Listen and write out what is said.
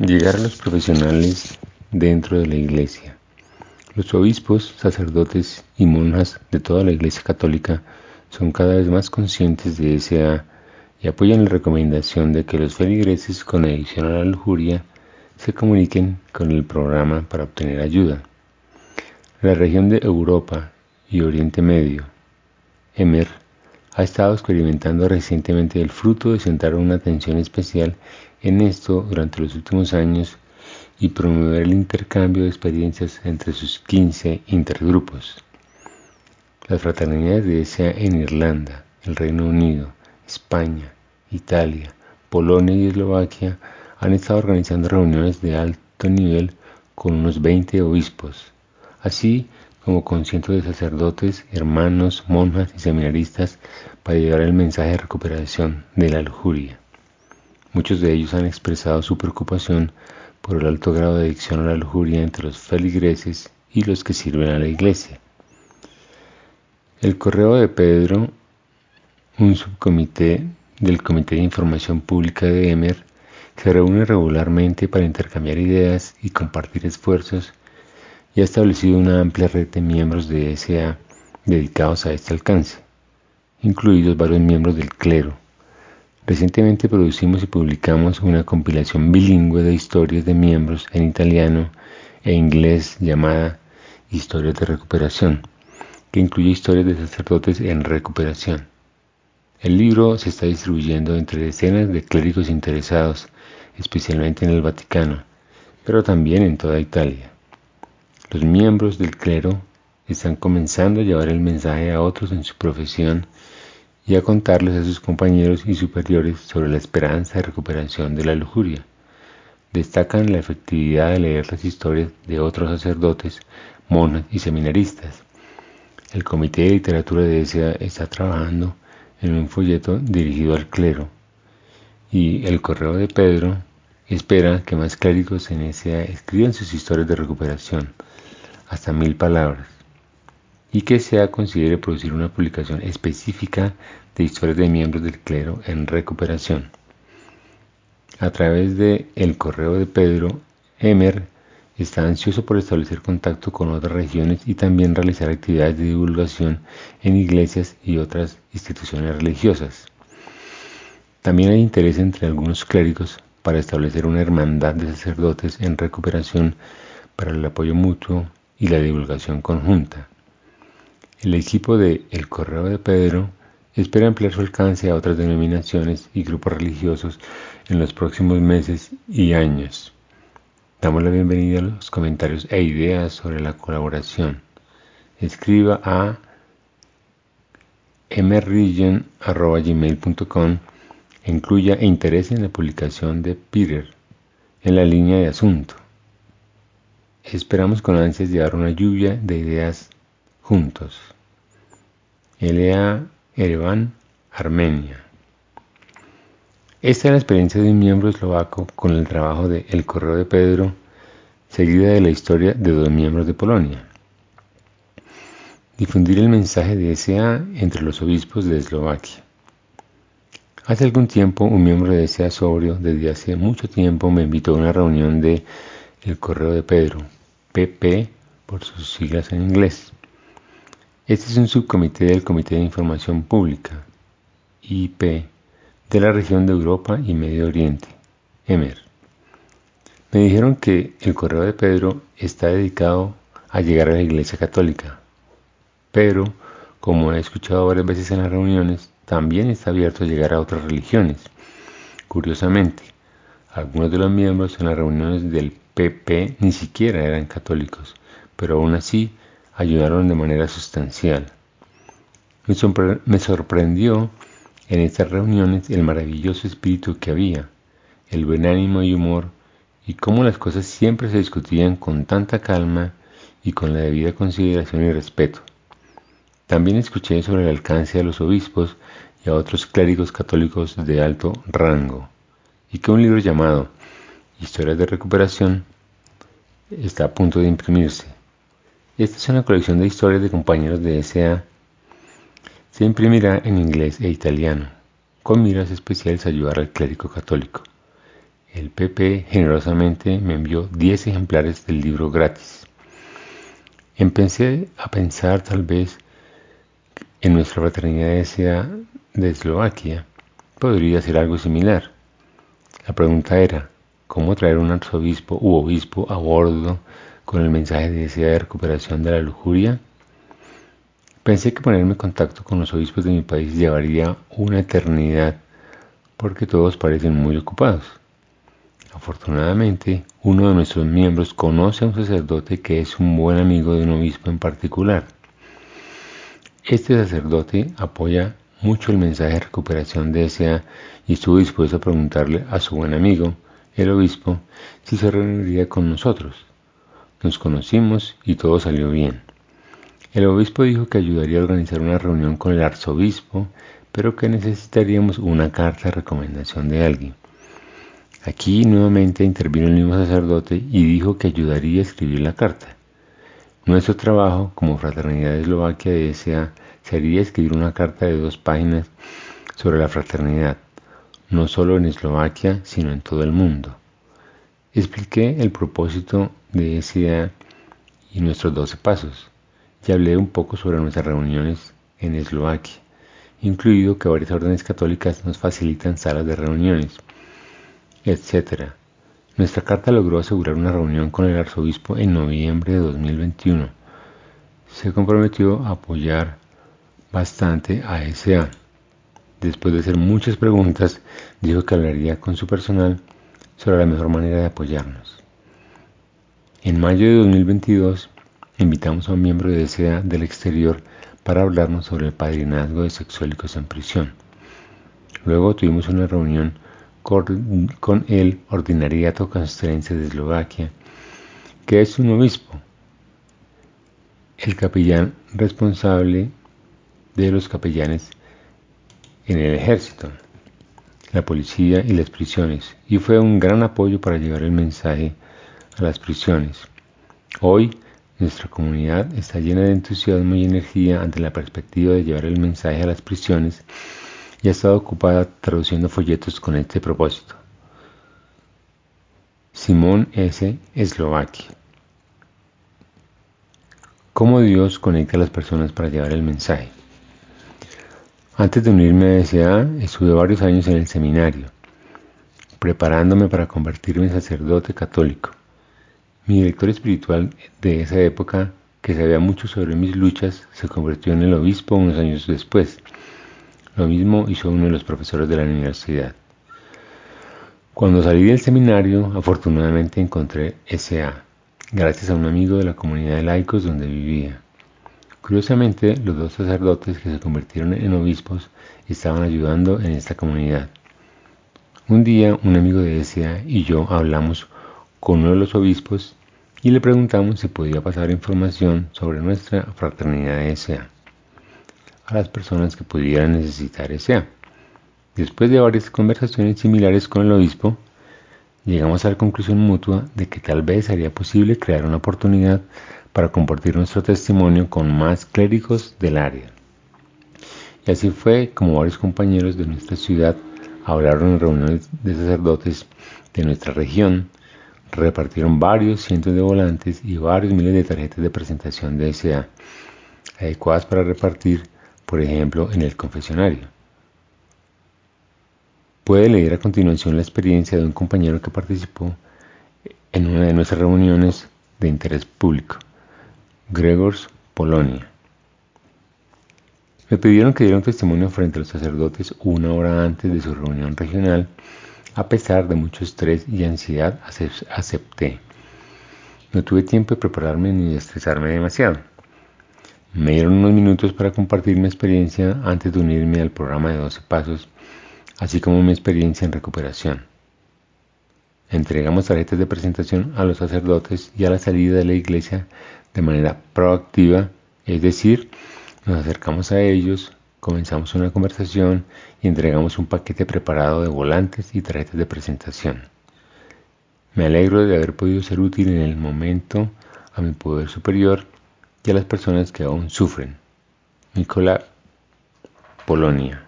Llegar a los profesionales dentro de la Iglesia. Los obispos, sacerdotes y monjas de toda la Iglesia Católica son cada vez más conscientes de ese y apoyan la recomendación de que los feligreses con adicción a la lujuria se comuniquen con el programa para obtener ayuda. La región de Europa y Oriente Medio, EMER, ha estado experimentando recientemente el fruto de sentar una atención especial en esto durante los últimos años y promover el intercambio de experiencias entre sus 15 intergrupos. Las fraternidades de ESEA en Irlanda, el Reino Unido, España, Italia, Polonia y Eslovaquia han estado organizando reuniones de alto nivel con unos 20 obispos, así como con cientos de sacerdotes, hermanos, monjas y seminaristas para llevar el mensaje de recuperación de la lujuria. Muchos de ellos han expresado su preocupación por el alto grado de adicción a la lujuria entre los feligreses y los que sirven a la iglesia. El correo de Pedro, un subcomité del Comité de Información Pública de EMER, se reúne regularmente para intercambiar ideas y compartir esfuerzos y ha establecido una amplia red de miembros de SA dedicados a este alcance, incluidos varios miembros del clero Recientemente producimos y publicamos una compilación bilingüe de historias de miembros en italiano e inglés llamada Historias de Recuperación, que incluye historias de sacerdotes en recuperación. El libro se está distribuyendo entre decenas de clérigos interesados, especialmente en el Vaticano, pero también en toda Italia. Los miembros del clero están comenzando a llevar el mensaje a otros en su profesión y a contarles a sus compañeros y superiores sobre la esperanza de recuperación de la lujuria. Destacan la efectividad de leer las historias de otros sacerdotes, monas y seminaristas. El Comité de Literatura de ESA está trabajando en un folleto dirigido al clero y el correo de Pedro espera que más clérigos en ESA escriban sus historias de recuperación, hasta mil palabras y que SEA considere producir una publicación específica de historias de miembros del clero en recuperación. A través de el correo de Pedro, Emer está ansioso por establecer contacto con otras regiones y también realizar actividades de divulgación en iglesias y otras instituciones religiosas. También hay interés entre algunos clérigos para establecer una hermandad de sacerdotes en recuperación para el apoyo mutuo y la divulgación conjunta. El equipo de El Correo de Pedro espera ampliar su alcance a otras denominaciones y grupos religiosos en los próximos meses y años. Damos la bienvenida a los comentarios e ideas sobre la colaboración. Escriba a mregion.gmail.com e incluya interese en la publicación de Peter en la línea de asunto. Esperamos con ansias llevar una lluvia de ideas juntos. Elea Erevan, Armenia. Esta es la experiencia de un miembro eslovaco con el trabajo de El Correo de Pedro, seguida de la historia de dos miembros de Polonia. Difundir el mensaje de SA entre los obispos de Eslovaquia. Hace algún tiempo un miembro de SA sobrio desde hace mucho tiempo me invitó a una reunión de El Correo de Pedro, PP por sus siglas en inglés. Este es un subcomité del Comité de Información Pública, IP, de la región de Europa y Medio Oriente, EMER. Me dijeron que el correo de Pedro está dedicado a llegar a la Iglesia Católica, pero, como he escuchado varias veces en las reuniones, también está abierto a llegar a otras religiones. Curiosamente, algunos de los miembros en las reuniones del PP ni siquiera eran católicos, pero aún así ayudaron de manera sustancial. Me sorprendió en estas reuniones el maravilloso espíritu que había, el buen ánimo y humor, y cómo las cosas siempre se discutían con tanta calma y con la debida consideración y respeto. También escuché sobre el alcance a los obispos y a otros clérigos católicos de alto rango, y que un libro llamado Historias de Recuperación está a punto de imprimirse. Esta es una colección de historias de compañeros de SA. Se imprimirá en inglés e italiano, con miras especiales a ayudar al clérigo católico. El PP generosamente me envió 10 ejemplares del libro gratis. Empecé a pensar tal vez en nuestra fraternidad S.A. de Eslovaquia podría ser algo similar. La pregunta era, ¿cómo traer un arzobispo u obispo a bordo con el mensaje de S.A. de recuperación de la lujuria? Pensé que ponerme en contacto con los obispos de mi país llevaría una eternidad porque todos parecen muy ocupados. Afortunadamente, uno de nuestros miembros conoce a un sacerdote que es un buen amigo de un obispo en particular. Este sacerdote apoya mucho el mensaje de recuperación de S.A. y estuvo dispuesto a preguntarle a su buen amigo, el obispo, si se reuniría con nosotros. Nos conocimos y todo salió bien. El obispo dijo que ayudaría a organizar una reunión con el arzobispo, pero que necesitaríamos una carta de recomendación de alguien. Aquí nuevamente intervino el mismo sacerdote y dijo que ayudaría a escribir la carta. Nuestro trabajo como Fraternidad Eslovaquia de sería escribir una carta de dos páginas sobre la fraternidad, no solo en Eslovaquia, sino en todo el mundo. Expliqué el propósito de S.A. y nuestros doce pasos, y hablé un poco sobre nuestras reuniones en Eslovaquia, incluido que varias órdenes católicas nos facilitan salas de reuniones, etc. Nuestra carta logró asegurar una reunión con el arzobispo en noviembre de 2021. Se comprometió a apoyar bastante a SA. Después de hacer muchas preguntas, dijo que hablaría con su personal sobre la mejor manera de apoyarnos. En mayo de 2022, invitamos a un miembro de SA del exterior para hablarnos sobre el padrinazgo de sexuálicos en prisión. Luego tuvimos una reunión con el Ordinariato Castrense de Eslovaquia, que es un obispo, el capellán responsable de los capellanes en el ejército, la policía y las prisiones, y fue un gran apoyo para llevar el mensaje a las prisiones. Hoy nuestra comunidad está llena de entusiasmo y energía ante la perspectiva de llevar el mensaje a las prisiones y ha estado ocupada traduciendo folletos con este propósito. Simón S. Eslovaquia. ¿Cómo Dios conecta a las personas para llevar el mensaje? Antes de unirme a S.A., estuve varios años en el seminario, preparándome para convertirme en sacerdote católico. Mi director espiritual de esa época, que sabía mucho sobre mis luchas, se convirtió en el obispo unos años después lo mismo hizo uno de los profesores de la universidad. Cuando salí del seminario, afortunadamente encontré SA, gracias a un amigo de la comunidad de laicos donde vivía. Curiosamente, los dos sacerdotes que se convirtieron en obispos estaban ayudando en esta comunidad. Un día, un amigo de SA y yo hablamos con uno de los obispos y le preguntamos si podía pasar información sobre nuestra fraternidad de SA a las personas que pudieran necesitar ese Después de varias conversaciones similares con el obispo, llegamos a la conclusión mutua de que tal vez sería posible crear una oportunidad para compartir nuestro testimonio con más clérigos del área. Y así fue como varios compañeros de nuestra ciudad hablaron en reuniones de sacerdotes de nuestra región, repartieron varios cientos de volantes y varios miles de tarjetas de presentación de SA, adecuadas para repartir por ejemplo en el confesionario. Puede leer a continuación la experiencia de un compañero que participó en una de nuestras reuniones de interés público, Gregors, Polonia. Me pidieron que diera un testimonio frente a los sacerdotes una hora antes de su reunión regional. A pesar de mucho estrés y ansiedad, acepté. No tuve tiempo de prepararme ni de estresarme demasiado. Me dieron unos minutos para compartir mi experiencia antes de unirme al programa de 12 pasos, así como mi experiencia en recuperación. Entregamos tarjetas de presentación a los sacerdotes y a la salida de la iglesia de manera proactiva, es decir, nos acercamos a ellos, comenzamos una conversación y entregamos un paquete preparado de volantes y tarjetas de presentación. Me alegro de haber podido ser útil en el momento a mi poder superior y a las personas que aún sufren. Nicola, Polonia.